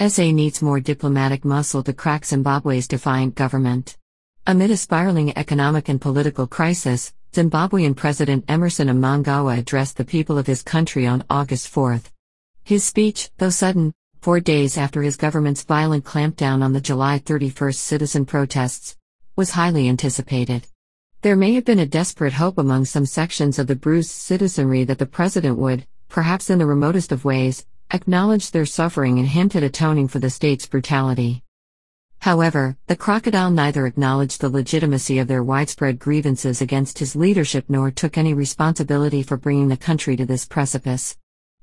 SA needs more diplomatic muscle to crack Zimbabwe's defiant government. Amid a spiraling economic and political crisis, Zimbabwean President Emmerson Mnangagwa addressed the people of his country on August 4. His speech, though sudden, four days after his government's violent clampdown on the July 31 citizen protests, was highly anticipated. There may have been a desperate hope among some sections of the bruised citizenry that the president would, perhaps in the remotest of ways, acknowledge their suffering and hinted at atoning for the state's brutality. However, the crocodile neither acknowledged the legitimacy of their widespread grievances against his leadership nor took any responsibility for bringing the country to this precipice.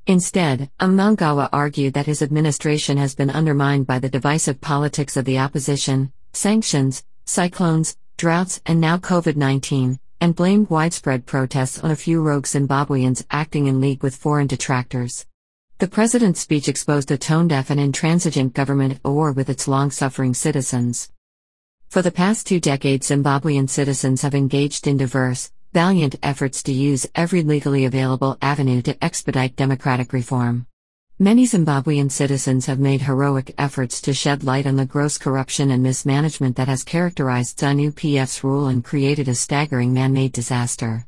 Instead, Mnangagwa argued that his administration has been undermined by the divisive politics of the opposition, sanctions, cyclones, droughts, and now COVID 19, and blamed widespread protests on a few rogue Zimbabweans acting in league with foreign detractors. The president's speech exposed a tone deaf and intransigent government at war with its long suffering citizens. For the past two decades, Zimbabwean citizens have engaged in diverse, valiant efforts to use every legally available avenue to expedite democratic reform. Many Zimbabwean citizens have made heroic efforts to shed light on the gross corruption and mismanagement that has characterized ZANU PF's rule and created a staggering man made disaster.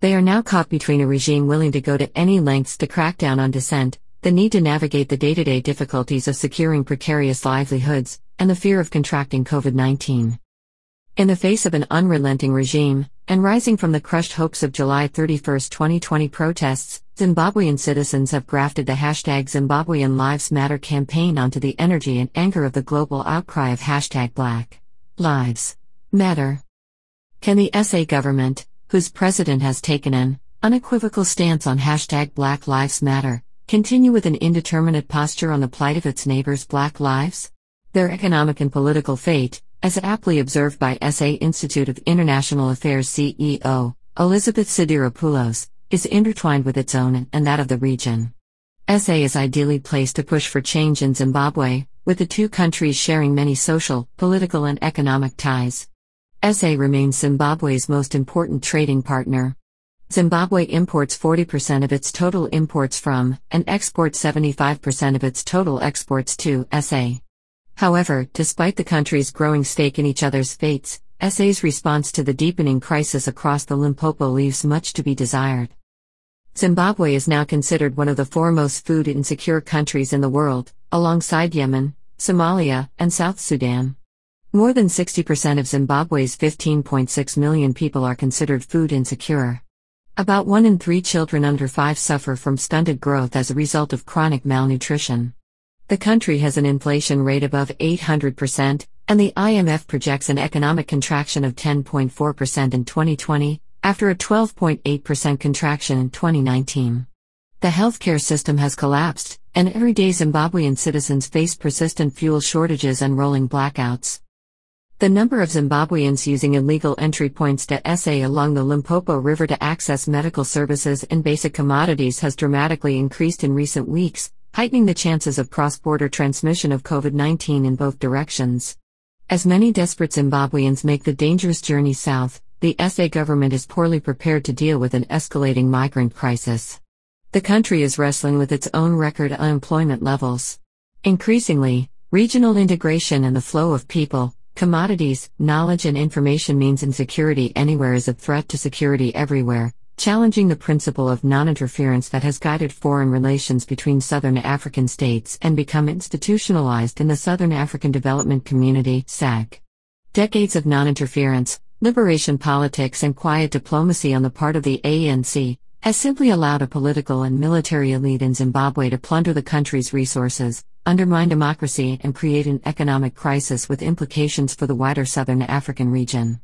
They are now caught between a regime willing to go to any lengths to crack down on dissent, the need to navigate the day to day difficulties of securing precarious livelihoods, and the fear of contracting COVID 19. In the face of an unrelenting regime, and rising from the crushed hopes of July 31, 2020 protests, Zimbabwean citizens have grafted the hashtag Zimbabwean Lives Matter campaign onto the energy and anger of the global outcry of hashtag Black Lives Matter. Can the SA government, whose president has taken an unequivocal stance on hashtag Black Lives Matter, continue with an indeterminate posture on the plight of its neighbors' black lives? Their economic and political fate, as aptly observed by SA Institute of International Affairs CEO, Elizabeth Sidiropoulos, is intertwined with its own and that of the region. SA is ideally placed to push for change in Zimbabwe, with the two countries sharing many social, political, and economic ties. SA remains Zimbabwe's most important trading partner. Zimbabwe imports 40% of its total imports from, and exports 75% of its total exports to, SA. However, despite the countries' growing stake in each other's fates, SA's response to the deepening crisis across the Limpopo leaves much to be desired. Zimbabwe is now considered one of the foremost food insecure countries in the world, alongside Yemen, Somalia, and South Sudan. More than 60% of Zimbabwe's 15.6 million people are considered food insecure. About one in three children under five suffer from stunted growth as a result of chronic malnutrition. The country has an inflation rate above 800%, and the IMF projects an economic contraction of 10.4% in 2020, after a 12.8% contraction in 2019. The healthcare system has collapsed, and everyday Zimbabwean citizens face persistent fuel shortages and rolling blackouts. The number of Zimbabweans using illegal entry points to SA along the Limpopo River to access medical services and basic commodities has dramatically increased in recent weeks, heightening the chances of cross border transmission of COVID 19 in both directions. As many desperate Zimbabweans make the dangerous journey south, the SA government is poorly prepared to deal with an escalating migrant crisis. The country is wrestling with its own record unemployment levels. Increasingly, regional integration and the flow of people, Commodities, knowledge, and information means insecurity anywhere is a threat to security everywhere, challenging the principle of non interference that has guided foreign relations between Southern African states and become institutionalized in the Southern African Development Community SADC. Decades of non interference, liberation politics, and quiet diplomacy on the part of the ANC has simply allowed a political and military elite in Zimbabwe to plunder the country's resources, undermine democracy, and create an economic crisis with implications for the wider southern African region.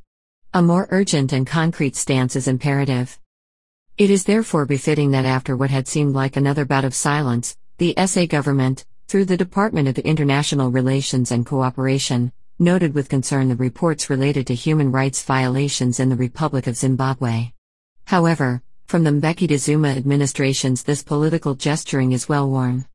A more urgent and concrete stance is imperative. It is therefore befitting that after what had seemed like another bout of silence, the SA government, through the Department of International Relations and Cooperation, noted with concern the reports related to human rights violations in the Republic of Zimbabwe. However, from the Mbeki to Zuma administrations, this political gesturing is well worn.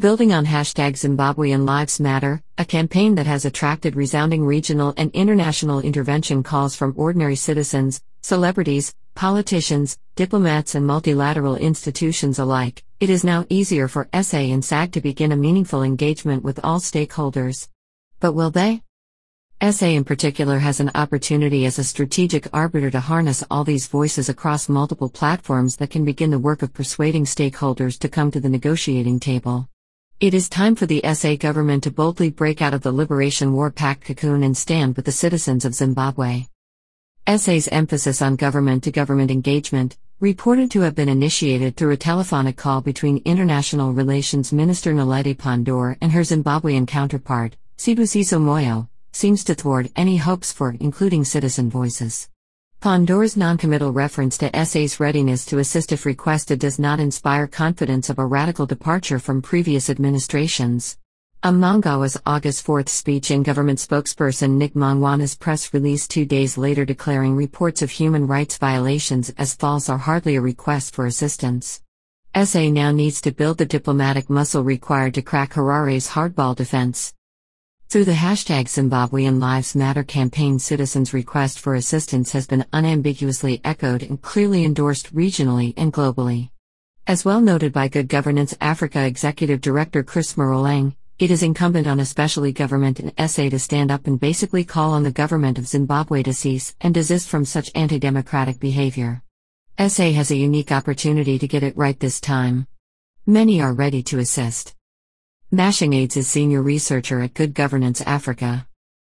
Building on hashtag Zimbabwean Lives Matter, a campaign that has attracted resounding regional and international intervention calls from ordinary citizens, celebrities, politicians, diplomats, and multilateral institutions alike, it is now easier for SA and SADC to begin a meaningful engagement with all stakeholders. But will they? SA in particular has an opportunity as a strategic arbiter to harness all these voices across multiple platforms that can begin the work of persuading stakeholders to come to the negotiating table. It is time for the SA government to boldly break out of the Liberation War Pact cocoon and stand with the citizens of Zimbabwe. SA's emphasis on government to government engagement, reported to have been initiated through a telephonic call between International Relations Minister Naledi Pandor and her Zimbabwean counterpart, Sibusiso Moyo, seems to thwart any hopes for including citizen voices. Pandor's noncommittal reference to SA's readiness to assist if requested does not inspire confidence of a radical departure from previous administrations. A Mnangagwa's August 4th speech and government spokesperson Nick Mangwana's press release two days later declaring reports of human rights violations as false are hardly a request for assistance. SA now needs to build the diplomatic muscle required to crack Harare's hardball defense. Through the hashtag Zimbabwean Lives Matter campaign, citizens' request for assistance has been unambiguously echoed and clearly endorsed regionally and globally. As well noted by Good Governance Africa Executive Director Chris Maroleng, it is incumbent on especially government and SA to stand up and basically call on the government of Zimbabwe to cease and desist from such anti democratic behavior. SA has a unique opportunity to get it right this time. Many are ready to assist. Mashingaidze is senior researcher at Good Governance Africa.